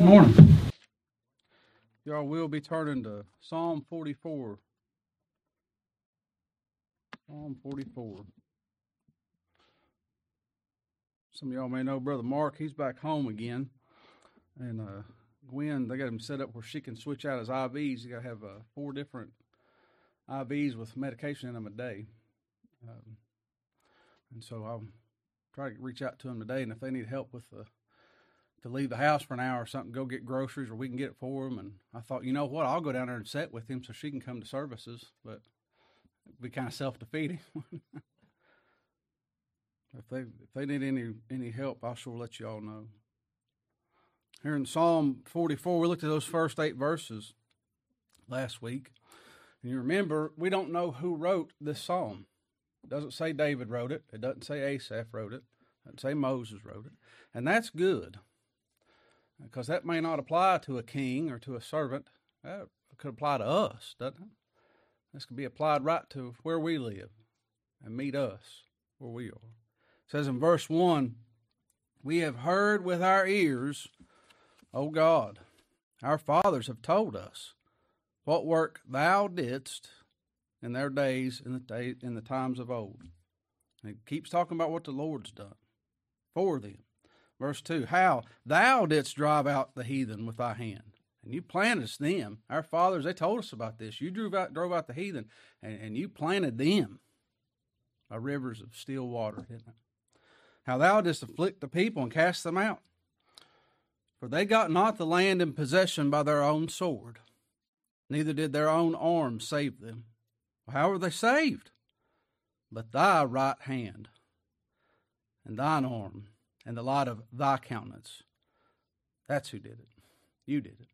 Good morning. Y'all will be turning to Psalm 44. Psalm 44. Some of y'all may know Brother Mark. He's back home again. And uh, Gwen, they got him set up where she can switch out his IVs. You got to have uh, four different IVs with medication in them a day. Um, and so I'll try to reach out to them today. And if they need help with the to leave the house for an hour or something, go get groceries, or we can get it for them. And I thought, you know what, I'll go down there and sit with him so she can come to services, but it'd be kind of self defeating. if they if they need any any help, I'll sure let you all know. Here in Psalm 44, we looked at those first eight verses last week. And you remember, we don't know who wrote this psalm. It doesn't say David wrote it. It doesn't say Asaph wrote it. It doesn't say Moses wrote it. And that's good because that may not apply to a king or to a servant. That could apply to us, doesn't it? This could be applied right to where we live and meet us where we are. It says in verse 1 We have heard with our ears, O God, our fathers have told us what work thou didst in their days in the day, in the times of old. And it keeps talking about what the Lord's done for them. Verse 2 How thou didst drive out the heathen with thy hand, and you plantedst them. Our fathers, they told us about this. You drove out, drove out the heathen, and, and you planted them by rivers of still water, didn't it? How thou didst afflict the people and cast them out. For they got not the land in possession by their own sword, neither did their own arm save them. How were they saved? But thy right hand and thine arm and the light of thy countenance. That's who did it. You did it.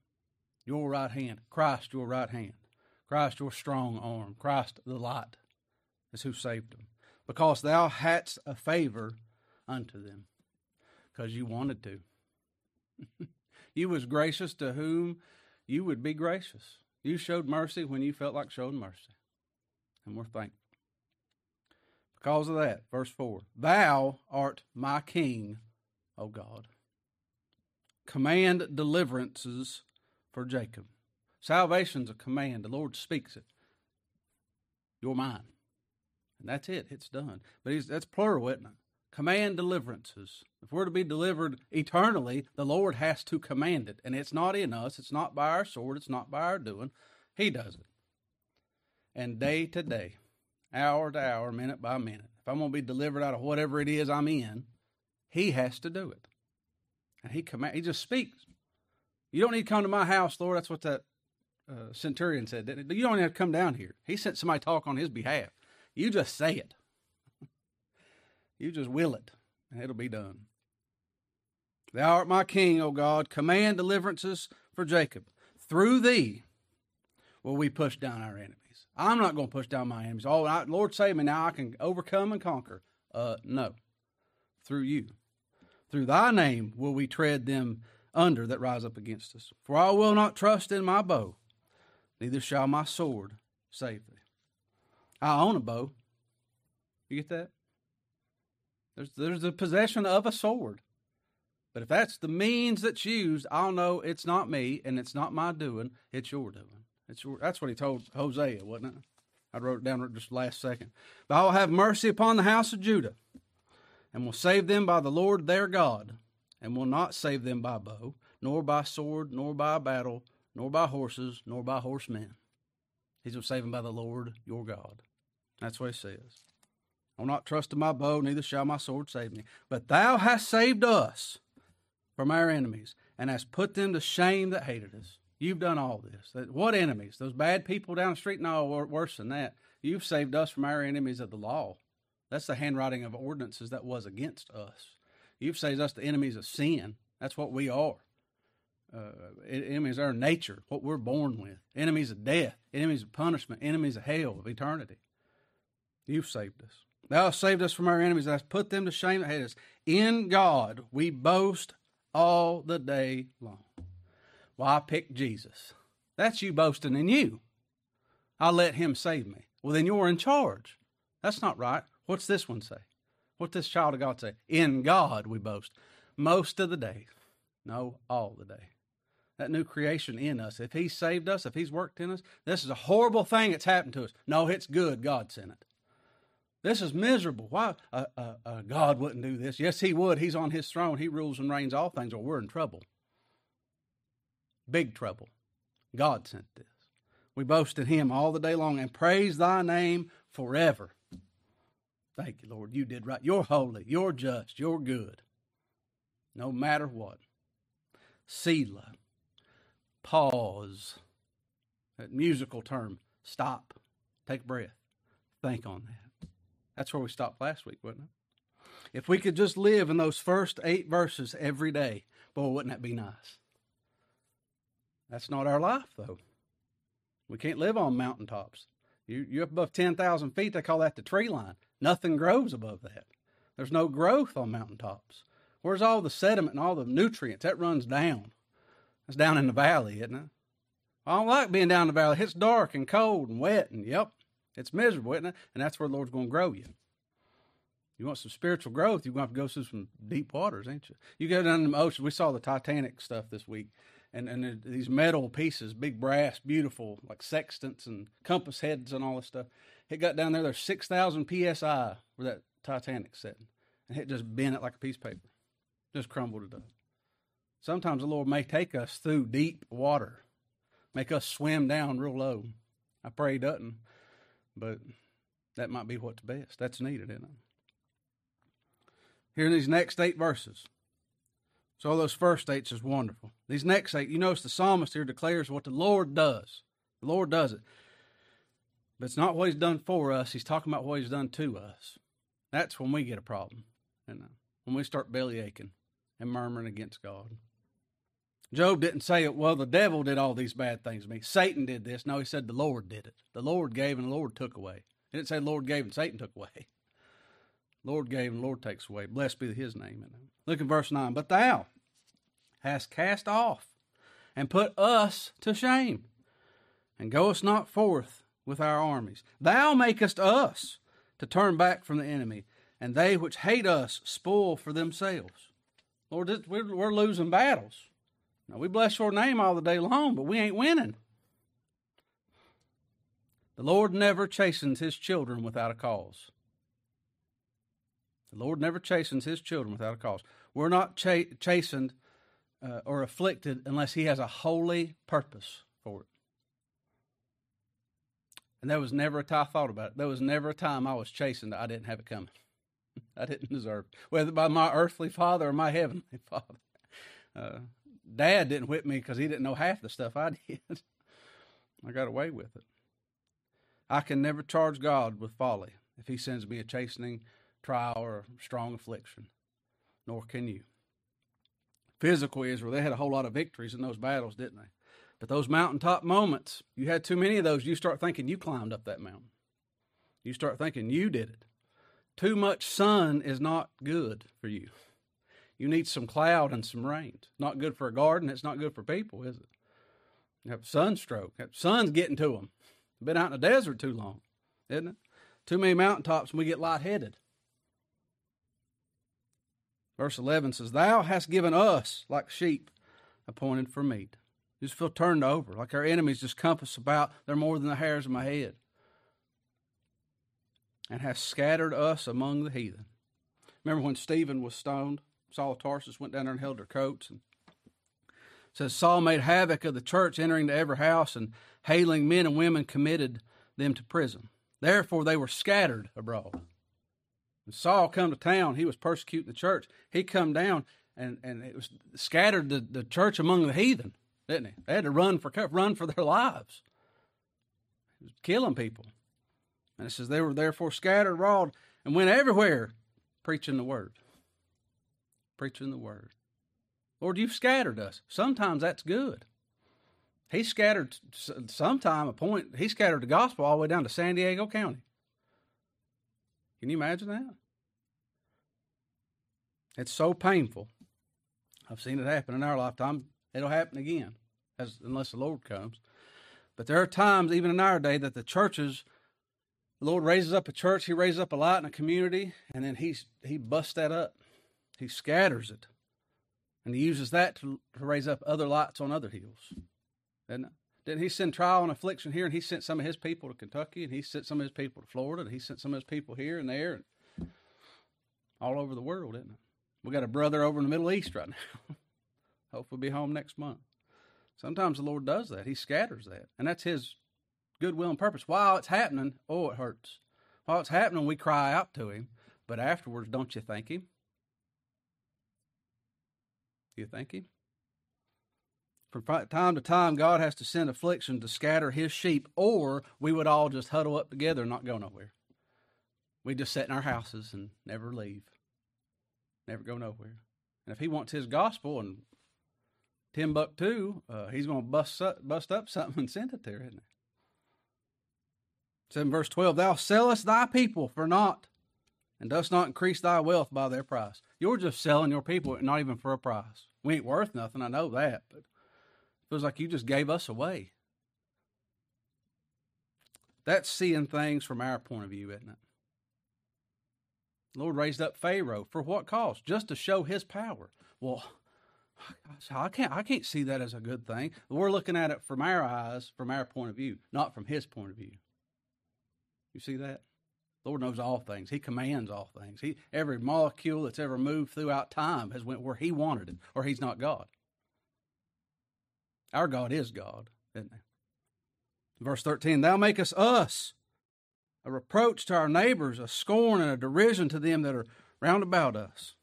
Your right hand, Christ, your right hand, Christ, your strong arm, Christ, the light, is who saved them. Because thou hadst a favor unto them, because you wanted to. you was gracious to whom you would be gracious. You showed mercy when you felt like showing mercy. And we're thankful. Because of that, verse 4 Thou art my king, O God. Command deliverances for Jacob. Salvation's a command. The Lord speaks it. You're mine. And that's it. It's done. But that's plural, isn't it? Command deliverances. If we're to be delivered eternally, the Lord has to command it. And it's not in us. It's not by our sword. It's not by our doing. He does it. And day to day, hour to hour, minute by minute, if I'm going to be delivered out of whatever it is I'm in, He has to do it. And He command. He just speaks. You don't need to come to my house, Lord. That's what that uh, centurion said. You don't have to come down here. He sent somebody talk on his behalf. You just say it. you just will it, and it'll be done. Thou art my king, O God. Command deliverances for Jacob. Through thee will we push down our enemies. I'm not going to push down my enemies. Oh, I, Lord, save me now. I can overcome and conquer. Uh, no, through you. Through thy name will we tread them under that rise up against us. For I will not trust in my bow, neither shall my sword save thee. I own a bow. You get that? There's, there's the possession of a sword. But if that's the means that's used, I'll know it's not me and it's not my doing, it's your doing. It's, that's what he told Hosea, wasn't it? I wrote it down just last second. But I will have mercy upon the house of Judah, and will save them by the Lord their God, and will not save them by bow, nor by sword, nor by battle, nor by horses, nor by horsemen. He's going to save them by the Lord your God. That's what he says. I will not trust in my bow, neither shall my sword save me. But thou hast saved us from our enemies, and hast put them to shame that hated us. You've done all this. What enemies? Those bad people down the street? No, worse than that. You've saved us from our enemies of the law. That's the handwriting of ordinances that was against us. You've saved us the enemies of sin. That's what we are. Uh, enemies of our nature, what we're born with. Enemies of death, enemies of punishment, enemies of hell, of eternity. You've saved us. Thou hast saved us from our enemies. Thou hast put them to shame that hate us. In God we boast all the day long. Well, I picked Jesus. That's you boasting in you. I let him save me. Well, then you're in charge. That's not right. What's this one say? What this child of God say? In God we boast. Most of the day. No, all the day. that new creation in us. If He's saved us, if He's worked in us, this is a horrible thing that's happened to us. No, it's good. God sent it. This is miserable. Why uh, uh, uh, God wouldn't do this? Yes, He would. He's on His throne. He rules and reigns all things. Well, we're in trouble. Big trouble. God sent this. We boast in Him all the day long and praise Thy name forever. Thank you, Lord. You did right. You're holy. You're just. You're good. No matter what. Selah. Pause. That musical term. Stop. Take a breath. Think on that. That's where we stopped last week, wasn't it? If we could just live in those first eight verses every day, boy, wouldn't that be nice? That's not our life, though. We can't live on mountaintops. You, you're up above 10,000 feet, they call that the tree line. Nothing grows above that. There's no growth on mountaintops. Where's all the sediment and all the nutrients? That runs down. It's down in the valley, isn't it? I don't like being down in the valley. It's dark and cold and wet, and yep, it's miserable, isn't it? And that's where the Lord's going to grow you. You want some spiritual growth, you're going to have to go through some deep waters, ain't you? You go down in the ocean. We saw the Titanic stuff this week, and, and these metal pieces, big brass, beautiful, like sextants and compass heads and all this stuff. It got down there, there's 6,000 psi where that Titanic's sitting. And it just bent it like a piece of paper, just crumbled it up. Sometimes the Lord may take us through deep water, make us swim down real low. I pray He doesn't, but that might be what's best. That's needed, isn't it? Here in these next eight verses, so those first eights is wonderful. These next eight, you notice the psalmist here declares what the Lord does. The Lord does it. But it's not what he's done for us. He's talking about what he's done to us. That's when we get a problem. Know, when we start belly aching and murmuring against God. Job didn't say, it. well, the devil did all these bad things to me. Satan did this. No, he said the Lord did it. The Lord gave and the Lord took away. He didn't say the Lord gave and Satan took away. Lord gave and Lord takes away. Blessed be his name. Look at verse 9. But thou hast cast off and put us to shame, and goest not forth with our armies. Thou makest us to turn back from the enemy, and they which hate us spoil for themselves. Lord, we're, losing battles. Now, we bless your name all the day long, but we ain't winning. The Lord never chastens his children without a cause. The Lord never chastens his children without a cause. We're not chastened uh, or afflicted unless he has a holy purpose for it. And there was never a time I thought about it. There was never a time I was chastened I didn't have it coming. I didn't deserve it, whether by my earthly father or my heavenly father. Uh, Dad didn't whip me because he didn't know half the stuff I did. I got away with it. I can never charge God with folly if He sends me a chastening trial or strong affliction, nor can you. Physical Israel, they had a whole lot of victories in those battles, didn't they? But those mountaintop moments, you had too many of those, you start thinking you climbed up that mountain. You start thinking you did it. Too much sun is not good for you. You need some cloud and some rain. not good for a garden. It's not good for people, is it? You have sunstroke. Sun's getting to them. Been out in the desert too long, isn't it? Too many mountaintops and we get lightheaded. Verse 11 says, Thou hast given us like sheep appointed for meat. Just feel turned over, like our enemies just compass about. They're more than the hairs of my head. And hast scattered us among the heathen. Remember when Stephen was stoned? Saul of Tarsus went down there and held their coats. And says Saul made havoc of the church, entering to every house and hailing men and women, committed them to prison. Therefore they were scattered abroad. When Saul come to town, he was persecuting the church. He come down and, and it was scattered the, the church among the heathen didn't he? They had to run for run for their lives. He was killing people. And it says they were therefore scattered abroad and went everywhere preaching the word. Preaching the word. Lord, you've scattered us. Sometimes that's good. He scattered sometime a point, he scattered the gospel all the way down to San Diego County. Can you imagine that? It's so painful. I've seen it happen in our lifetime. It'll happen again, as unless the Lord comes. But there are times, even in our day, that the churches, the Lord raises up a church, He raises up a light in a community, and then He He busts that up. He scatters it. And he uses that to, to raise up other lights on other hills. Didn't, didn't he send trial and affliction here? And he sent some of his people to Kentucky, and he sent some of his people to Florida, and he sent some of his people here and there, and all over the world, didn't it? We got a brother over in the Middle East right now. Hopefully, be home next month. Sometimes the Lord does that. He scatters that, and that's His goodwill and purpose. While it's happening, oh, it hurts. While it's happening, we cry out to Him, but afterwards, don't you thank Him? You thank Him? From time to time, God has to send affliction to scatter His sheep, or we would all just huddle up together and not go nowhere. We just sit in our houses and never leave never go nowhere. And if he wants his gospel and Timbuktu, uh, he's going to bust up, bust up something and send it there, isn't? It in verse 12, Thou sellest thy people for naught, and dost not increase thy wealth by their price. You're just selling your people, not even for a price. We ain't worth nothing, I know that, but feels like you just gave us away. That's seeing things from our point of view, isn't it? Lord raised up Pharaoh for what cause? Just to show his power. Well, I can't I can't see that as a good thing. We're looking at it from our eyes, from our point of view, not from his point of view. You see that? Lord knows all things. He commands all things. He every molecule that's ever moved throughout time has went where he wanted it, or he's not God. Our God is God, isn't he? Verse 13, Thou makest us a reproach to our neighbors, a scorn and a derision to them that are round about us.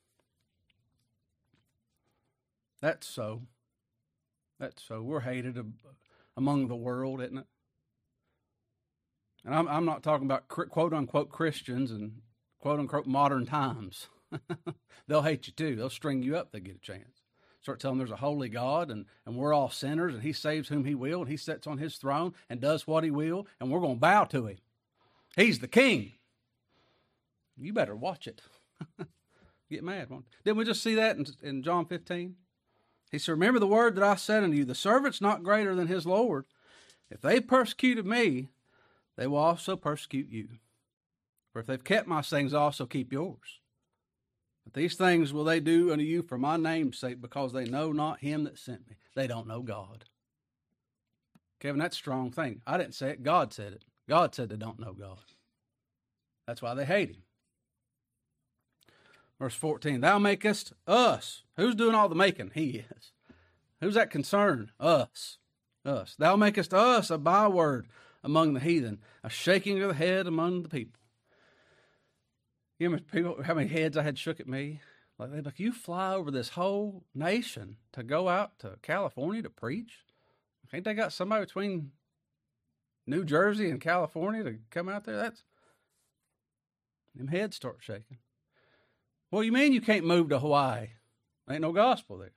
That's so. That's so. We're hated among the world, isn't it? And I'm, I'm not talking about quote unquote Christians and quote unquote modern times. They'll hate you too. They'll string you up. They get a chance. Start telling them there's a holy God and, and we're all sinners and He saves whom He will and He sits on His throne and does what He will and we're going to bow to Him. He's the king. You better watch it. Get mad. won't? Didn't we just see that in, in John 15? He said, Remember the word that I said unto you, the servant's not greater than his Lord. If they persecuted me, they will also persecute you. For if they've kept my sayings, also keep yours. These things will they do unto you for my name's sake, because they know not him that sent me. They don't know God. Kevin, that's a strong thing. I didn't say it, God said it. God said they don't know God. That's why they hate him. Verse 14, Thou makest us. Who's doing all the making? He is. Who's that concern? Us. Us. Thou makest us a byword among the heathen, a shaking of the head among the people. You know people, how many heads I had shook at me? Like, they like, you fly over this whole nation to go out to California to preach? Ain't they got somebody between New Jersey and California to come out there, that's them heads start shaking. Well, you mean you can't move to Hawaii? Ain't no gospel there.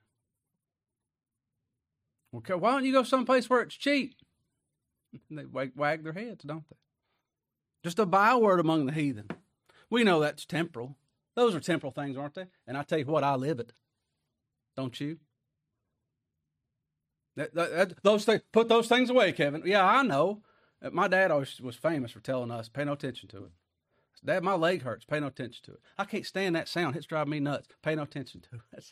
Okay, why don't you go someplace where it's cheap? they wag, wag their heads, don't they? Just a byword among the heathen. We know that's temporal. Those are temporal things, aren't they? And I tell you what, I live it. Don't you? That, that, that, those things, put those things away, Kevin. Yeah, I know. Uh, my dad always was famous for telling us, pay no attention to it. Dad, my leg hurts. Pay no attention to it. I can't stand that sound. It's driving me nuts. Pay no attention to it.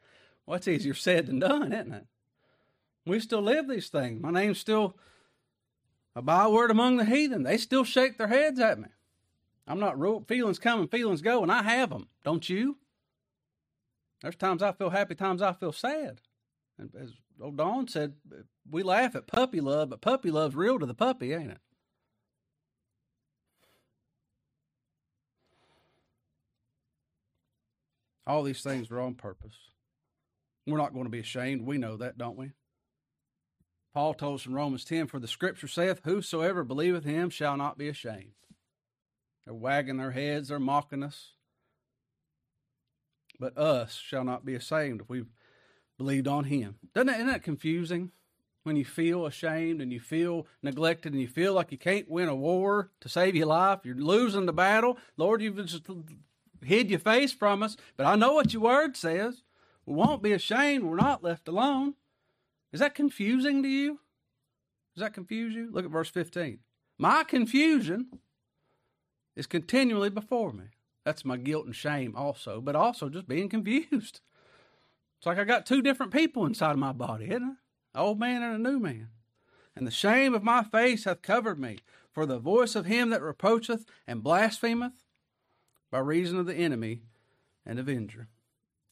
well, it's easier said than done, isn't it? We still live these things. My name's still a byword among the heathen. They still shake their heads at me. I'm not ruled. Feelings come and feelings go, and I have them. Don't you? There's times I feel happy, times I feel sad. And as old Dawn said, we laugh at puppy love, but puppy love's real to the puppy, ain't it? All these things are on purpose. We're not going to be ashamed. We know that, don't we? Paul told us in Romans 10 For the scripture saith, Whosoever believeth him shall not be ashamed. They're wagging their heads, they're mocking us. But us shall not be ashamed if we've believed on him. Doesn't that, isn't that confusing? When you feel ashamed and you feel neglected and you feel like you can't win a war to save your life, you're losing the battle. Lord, you've just hid your face from us, but I know what your word says. We won't be ashamed. We're not left alone. Is that confusing to you? Does that confuse you? Look at verse 15. My confusion is continually before me. That's my guilt and shame also, but also just being confused. It's like I got two different people inside of my body, isn't it? An old man and a new man. And the shame of my face hath covered me, for the voice of him that reproacheth and blasphemeth by reason of the enemy and avenger.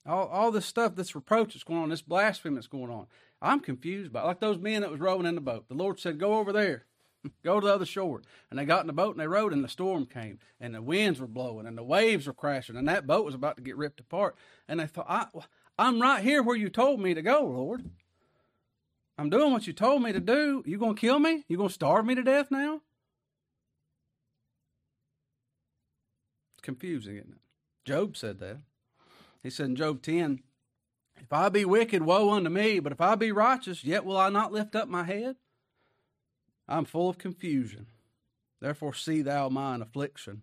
All, all this stuff, this reproach that's going on, this blasphemy that's going on, I'm confused by. Like those men that was rowing in the boat. The Lord said, "Go over there, go to the other shore." And they got in the boat and they rowed, and the storm came, and the winds were blowing, and the waves were crashing, and that boat was about to get ripped apart. And they thought, I, "I'm right here where you told me to go, Lord. I'm doing what you told me to do. You gonna kill me? You gonna starve me to death now?" It's confusing, isn't it? Job said that. He said in Job 10, If I be wicked, woe unto me, but if I be righteous, yet will I not lift up my head? I'm full of confusion. Therefore, see thou mine affliction.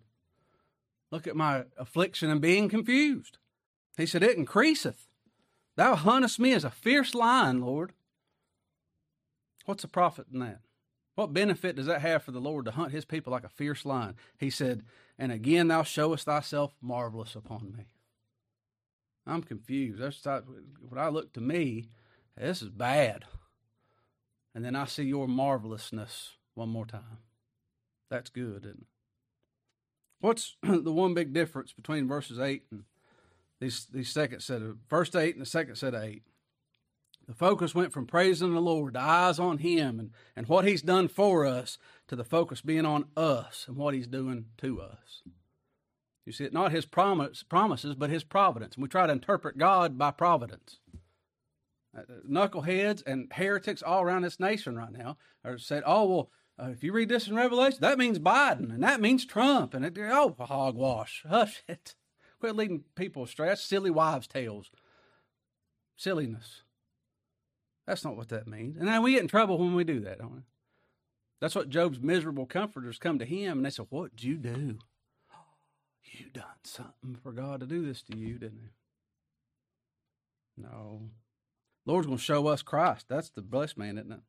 Look at my affliction and being confused. He said, It increaseth. Thou huntest me as a fierce lion, Lord. What's the profit in that? What benefit does that have for the Lord to hunt his people like a fierce lion? He said, And again thou showest thyself marvelous upon me. I'm confused. That's when I look to me, this is bad. And then I see your marvelousness one more time. That's good, isn't it? What's the one big difference between verses eight and these these second set of first eight and the second set of eight? The focus went from praising the Lord, the eyes on Him and, and what He's done for us, to the focus being on us and what He's doing to us. You see, it's not his promise, promises, but his providence. And we try to interpret God by providence. Knuckleheads and heretics all around this nation right now are said, oh, well, uh, if you read this in Revelation, that means Biden and that means Trump. And it, oh, hogwash. Hush it. Quit leading people astray. That's silly wives' tales. Silliness. That's not what that means. And then we get in trouble when we do that, don't we? That's what Job's miserable comforters come to him and they say, What'd you do? You done something for God to do this to you, didn't you? No. Lord's going to show us Christ. That's the blessed man, isn't it?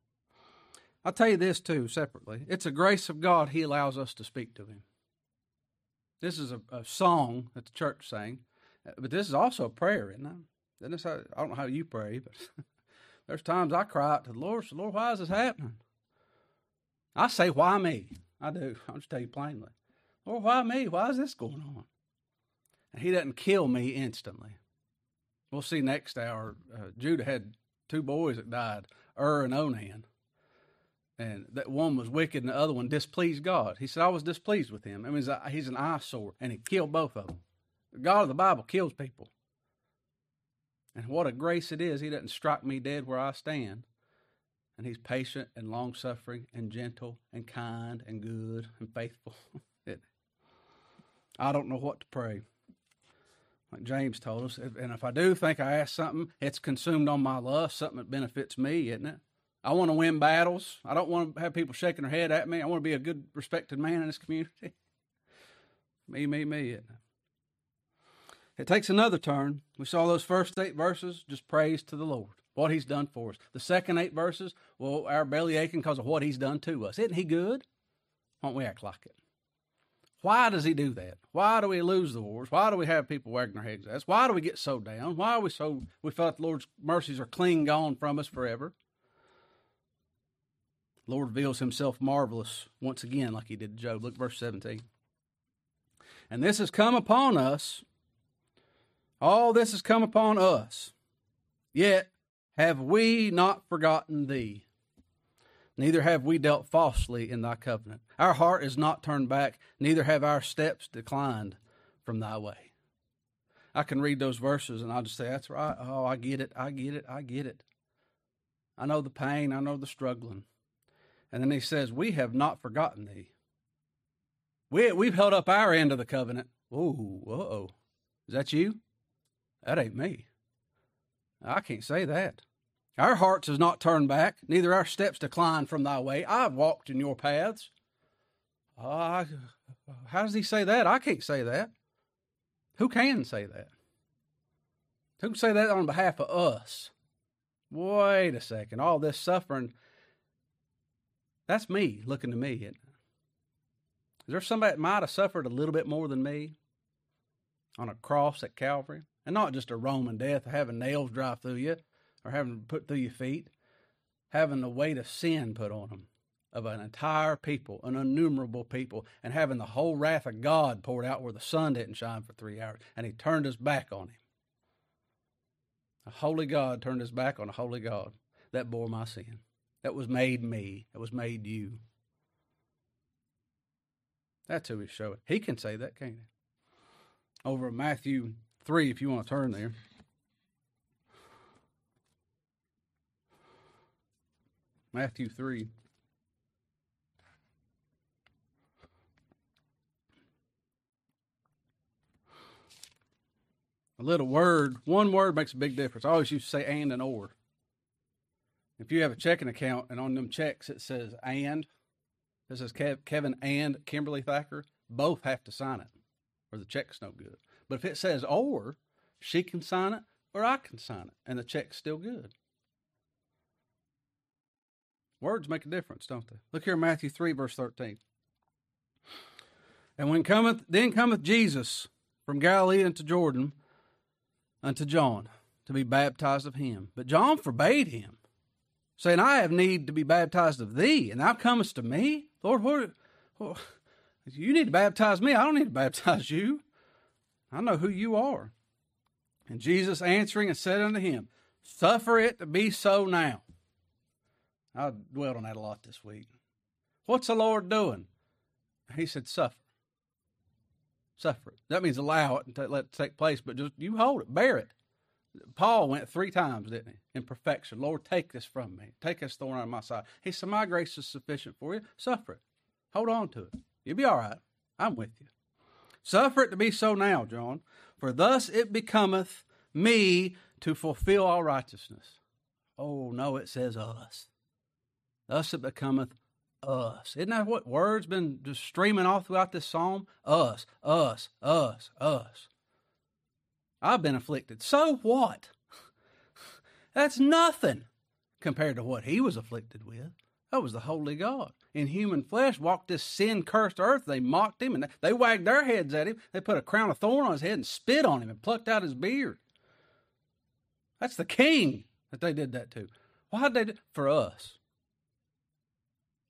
I'll tell you this too, separately. It's a grace of God He allows us to speak to Him. This is a, a song that the church sang, uh, but this is also a prayer, isn't it? Isn't this how, I don't know how you pray, but there's times I cry out to the Lord, say, Lord, why is this happening? I say, why me? I do. I'll just tell you plainly. Well, why me? Why is this going on? And he doesn't kill me instantly. We'll see next hour. Uh, Judah had two boys that died, Ur and Onan. And that one was wicked and the other one displeased God. He said, I was displeased with him. I mean, he's an eyesore, and he killed both of them. The God of the Bible kills people. And what a grace it is. He doesn't strike me dead where I stand. And he's patient and long suffering and gentle and kind and good and faithful. I don't know what to pray. Like James told us, and if I do think I ask something, it's consumed on my lust, something that benefits me, isn't it? I want to win battles. I don't want to have people shaking their head at me. I want to be a good, respected man in this community. me, me, me. It? it takes another turn. We saw those first eight verses, just praise to the Lord, what He's done for us. The second eight verses, well, our belly aching because of what He's done to us. Isn't He good? Won't we act like it? Why does he do that? Why do we lose the wars? Why do we have people wagging their heads at us? Why do we get so down? Why are we so we felt the Lord's mercies are clean gone from us forever? The Lord reveals himself marvelous once again, like he did to Job. Look verse 17. And this has come upon us. All this has come upon us. Yet have we not forgotten thee neither have we dealt falsely in thy covenant. Our heart is not turned back, neither have our steps declined from thy way. I can read those verses and I'll just say, That's right. Oh, I get it. I get it. I get it. I know the pain. I know the struggling. And then he says, We have not forgotten thee. We, we've held up our end of the covenant. Whoa, whoa. Oh, is that you? That ain't me. I can't say that. Our hearts has not turned back, neither our steps declined from thy way. I've walked in your paths. Uh, how does he say that? I can't say that. Who can say that? Who can say that on behalf of us? Wait a second. All this suffering, that's me looking to me. Is there somebody that might have suffered a little bit more than me on a cross at Calvary? And not just a Roman death, having nails drive through you or having put through your feet, having the weight of sin put on them of an entire people, an innumerable people, and having the whole wrath of God poured out where the sun didn't shine for three hours, and he turned his back on him. A holy God turned his back on a holy God that bore my sin, that was made me, that was made you. That's who he's showing. He can say that, can't he? Over Matthew 3, if you want to turn there. Matthew 3. A little word, one word makes a big difference. I always used to say and and or. If you have a checking account and on them checks it says and, it says Kevin and Kimberly Thacker, both have to sign it or the check's no good. But if it says or, she can sign it or I can sign it and the check's still good. Words make a difference, don't they? Look here, Matthew 3, verse 13. And when cometh, then cometh Jesus from Galilee unto Jordan unto John to be baptized of him. But John forbade him, saying, I have need to be baptized of thee, and thou comest to me? Lord, what, what, you need to baptize me. I don't need to baptize you. I know who you are. And Jesus answering and said unto him, Suffer it to be so now. I dwelled on that a lot this week. What's the Lord doing? He said, suffer. Suffer it. That means allow it and let it take place, but just you hold it, bear it. Paul went three times, didn't he? In perfection. Lord, take this from me. Take this thorn out of my side. He said, My grace is sufficient for you. Suffer it. Hold on to it. You'll be all right. I'm with you. Suffer it to be so now, John, for thus it becometh me to fulfill all righteousness. Oh, no, it says us. Thus it becometh us. Isn't that what words been just streaming off throughout this psalm? Us, us, us, us. I've been afflicted. So what? That's nothing compared to what he was afflicted with. That was the holy God. In human flesh, walked this sin cursed earth. They mocked him and they wagged their heads at him. They put a crown of thorn on his head and spit on him and plucked out his beard. That's the king that they did that to. Why did they do For us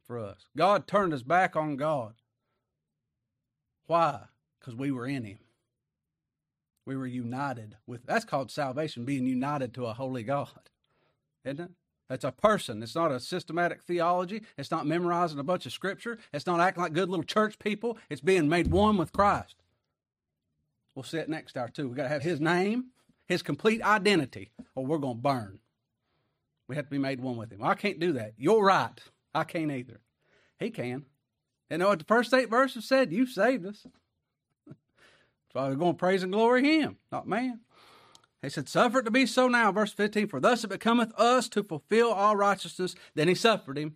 for us. God turned his back on God. Why? Because we were in him. We were united with that's called salvation, being united to a holy God. Isn't it? It's a person. It's not a systematic theology. It's not memorizing a bunch of scripture. It's not acting like good little church people. It's being made one with Christ. We'll sit next to our two. We got to have his name, his complete identity, or we're going to burn. We have to be made one with him. Well, I can't do that. You're right. I can't either. He can. And know what the first eight verses said? You saved us. so we're going to praise and glory him, not man. He said, Suffer it to be so now, verse 15, for thus it becometh us to fulfill all righteousness. Then he suffered him.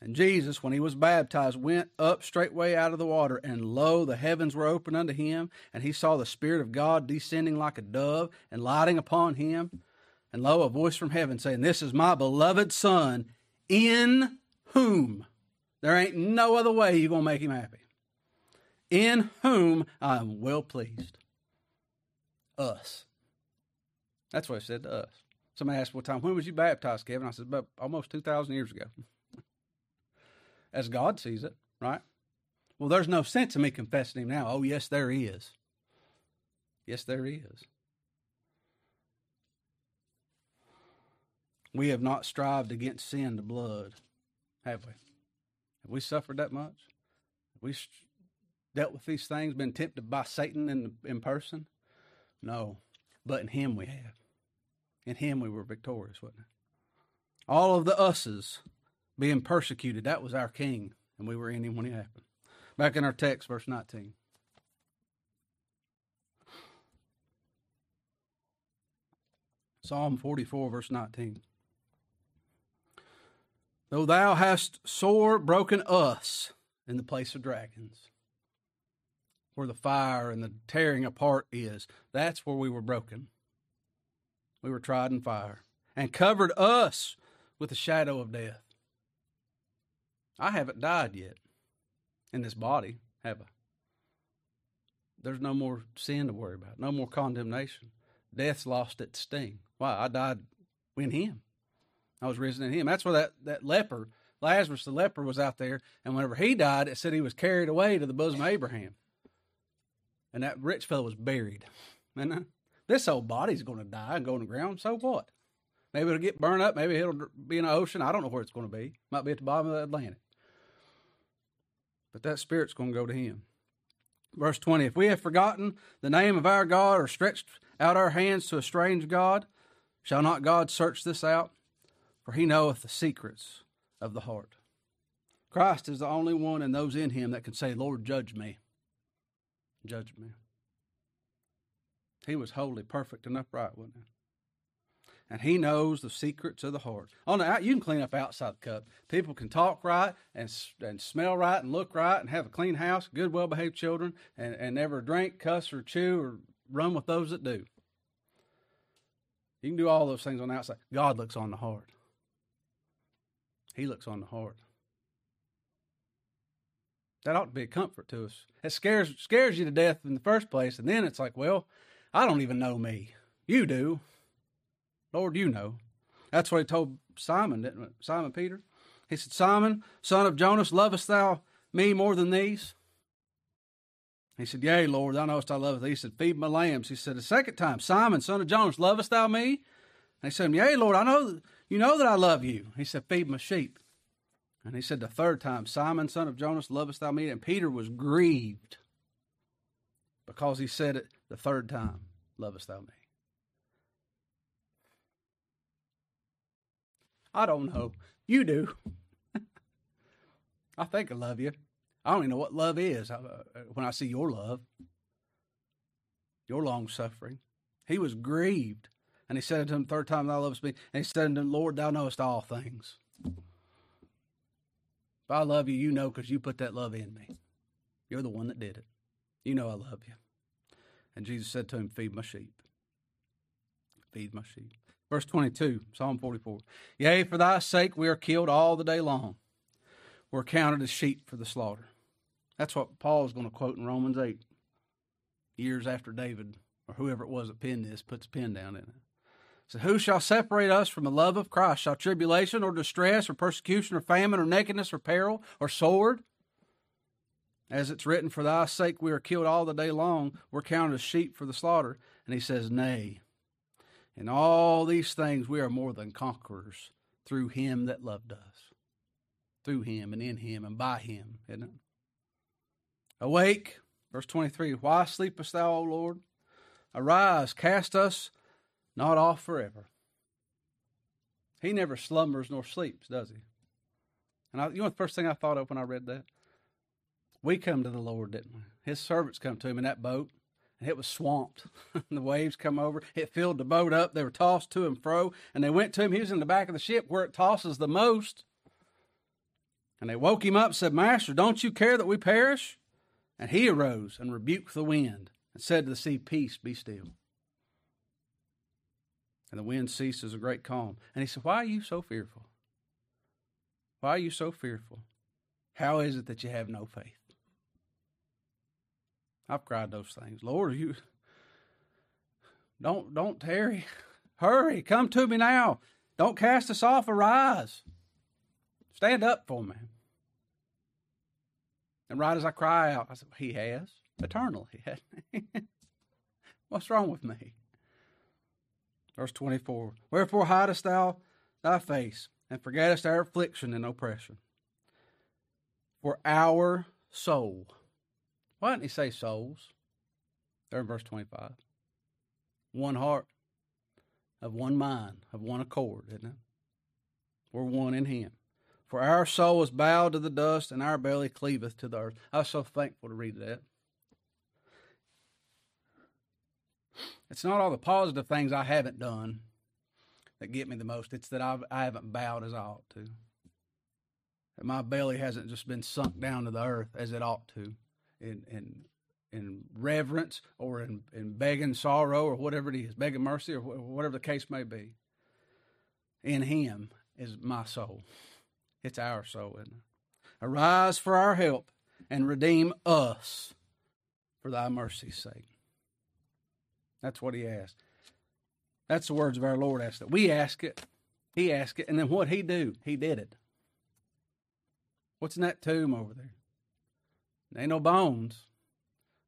And Jesus, when he was baptized, went up straightway out of the water, and lo, the heavens were opened unto him, and he saw the Spirit of God descending like a dove and lighting upon him. And lo, a voice from heaven saying, This is my beloved Son, in whom there ain't no other way you're going to make him happy. In whom I am well pleased. Us. That's what he said to us. Somebody asked one time, when was you baptized, Kevin? I said, about almost 2,000 years ago. As God sees it, right? Well, there's no sense in me confessing him now. Oh, yes, there is. Yes, there is. We have not strived against sin to blood, have we? Have we suffered that much? Have we dealt with these things, been tempted by Satan in, in person? No, but in Him we have. In Him we were victorious, wasn't it? All of the us's being persecuted, that was our King, and we were in Him when it happened. Back in our text, verse 19. Psalm 44, verse 19. Though thou hast sore broken us in the place of dragons, where the fire and the tearing apart is, that's where we were broken. We were tried in fire and covered us with the shadow of death. I haven't died yet in this body, have I? there's no more sin to worry about, no more condemnation. Death's lost its sting. Why? I died in Him. I was risen in Him. That's where that, that leper, Lazarus the leper, was out there. And whenever he died, it said he was carried away to the bosom of Abraham. And that rich fellow was buried. And uh, this old body's going to die and go in the ground. So what? Maybe it'll get burned up. Maybe it'll be in the ocean. I don't know where it's going to be. Might be at the bottom of the Atlantic. But that spirit's going to go to him. Verse 20 If we have forgotten the name of our God or stretched out our hands to a strange God, shall not God search this out? For he knoweth the secrets of the heart. Christ is the only one and those in him that can say, Lord, judge me. Judge me. He was holy, perfect, and upright, wasn't he? and he knows the secrets of the heart. On the you can clean up outside the cup. People can talk right and and smell right and look right and have a clean house, good, well behaved children, and, and never drink, cuss, or chew or run with those that do. You can do all those things on the outside. God looks on the heart. He looks on the heart. That ought to be a comfort to us. It scares scares you to death in the first place, and then it's like, well, I don't even know me. You do. Lord, you know. That's what he told Simon, didn't it? Simon Peter. He said, Simon, son of Jonas, lovest thou me more than these? He said, Yea, Lord, thou knowest I love thee. He said, Feed my lambs. He said, the second time, Simon, son of Jonas, lovest thou me? And he said, Yea, Lord, I know you know that I love you. He said, Feed my sheep. And he said the third time, Simon, son of Jonas, lovest thou me? And Peter was grieved because he said it the third time, Lovest thou me? I don't know. You do. I think I love you. I don't even know what love is uh, when I see your love, your long suffering. He was grieved. And he said unto him, Third time thou lovest me. And he said unto him, Lord, thou knowest all things. If I love you, you know because you put that love in me. You're the one that did it. You know I love you. And Jesus said to him, Feed my sheep. Feed my sheep. Verse 22, Psalm 44. Yea, for thy sake we are killed all the day long. We're counted as sheep for the slaughter. That's what Paul is going to quote in Romans 8, years after David, or whoever it was that penned this, puts a pen down in it. So, who shall separate us from the love of Christ? Shall tribulation or distress or persecution or famine or nakedness or peril or sword? As it's written, For thy sake we are killed all the day long. We're counted as sheep for the slaughter. And he says, Nay, in all these things, we are more than conquerors through him that loved us. Through him and in him and by him, isn't it? Awake, verse 23 Why sleepest thou, O Lord? Arise, cast us not off forever. He never slumbers nor sleeps, does he? And I, you know the first thing I thought of when I read that? We come to the Lord, didn't we? His servants come to him in that boat and it was swamped. the waves come over. It filled the boat up. They were tossed to and fro. And they went to him. He was in the back of the ship where it tosses the most. And they woke him up said, Master, don't you care that we perish? And he arose and rebuked the wind and said to the sea, Peace, be still. And the wind ceases a great calm. And he said, Why are you so fearful? Why are you so fearful? How is it that you have no faith? I've cried those things. Lord, you don't don't tarry. Hurry, come to me now. Don't cast us off. Arise. Stand up for me. And right as I cry out, I said, He has eternal. He has. What's wrong with me? Verse 24 Wherefore hidest thou thy face, and forgettest our affliction and oppression? For our soul why didn't he say souls? There in verse 25. One heart, of one mind, of one accord, isn't it? We're one in him. For our soul is bowed to the dust, and our belly cleaveth to the earth. I was so thankful to read that. It's not all the positive things I haven't done that get me the most. It's that I've, I haven't bowed as I ought to. That my belly hasn't just been sunk down to the earth as it ought to in in in reverence or in, in begging sorrow or whatever it is, begging mercy or whatever the case may be. In Him is my soul. It's our soul, isn't it? Arise for our help and redeem us for thy mercy's sake. That's what he asked. That's the words of our Lord asked it. We ask it, he asked it, and then what he do? He did it. What's in that tomb over there? Ain't no bones.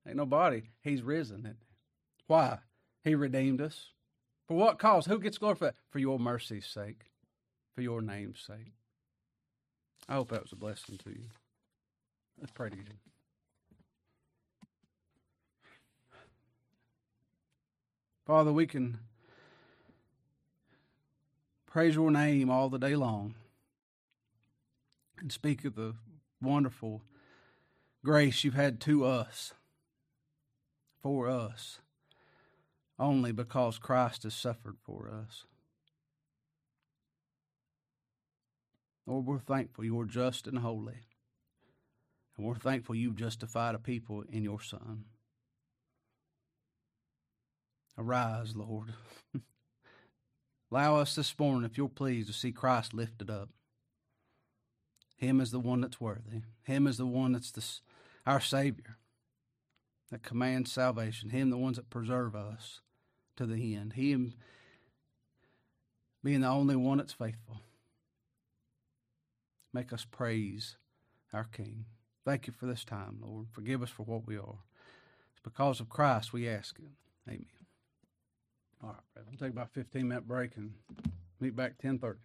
Ain't no body. He's risen. Why? He redeemed us. For what cause? Who gets glory for? For your mercy's sake. For your name's sake. I hope that was a blessing to you. Let's pray to you. Father, we can praise your name all the day long and speak of the wonderful grace you've had to us, for us, only because Christ has suffered for us. Lord, we're thankful you're just and holy. And we're thankful you've justified a people in your Son. Arise, Lord. Allow us this morning, if you're pleased, to see Christ lifted up. Him is the one that's worthy. Him is the one that's the, our Savior that commands salvation. Him, the ones that preserve us to the end. Him being the only one that's faithful. Make us praise our King. Thank you for this time, Lord. Forgive us for what we are. It's because of Christ we ask it. Amen. All right, we'll take about a 15 minute break and meet back 1030.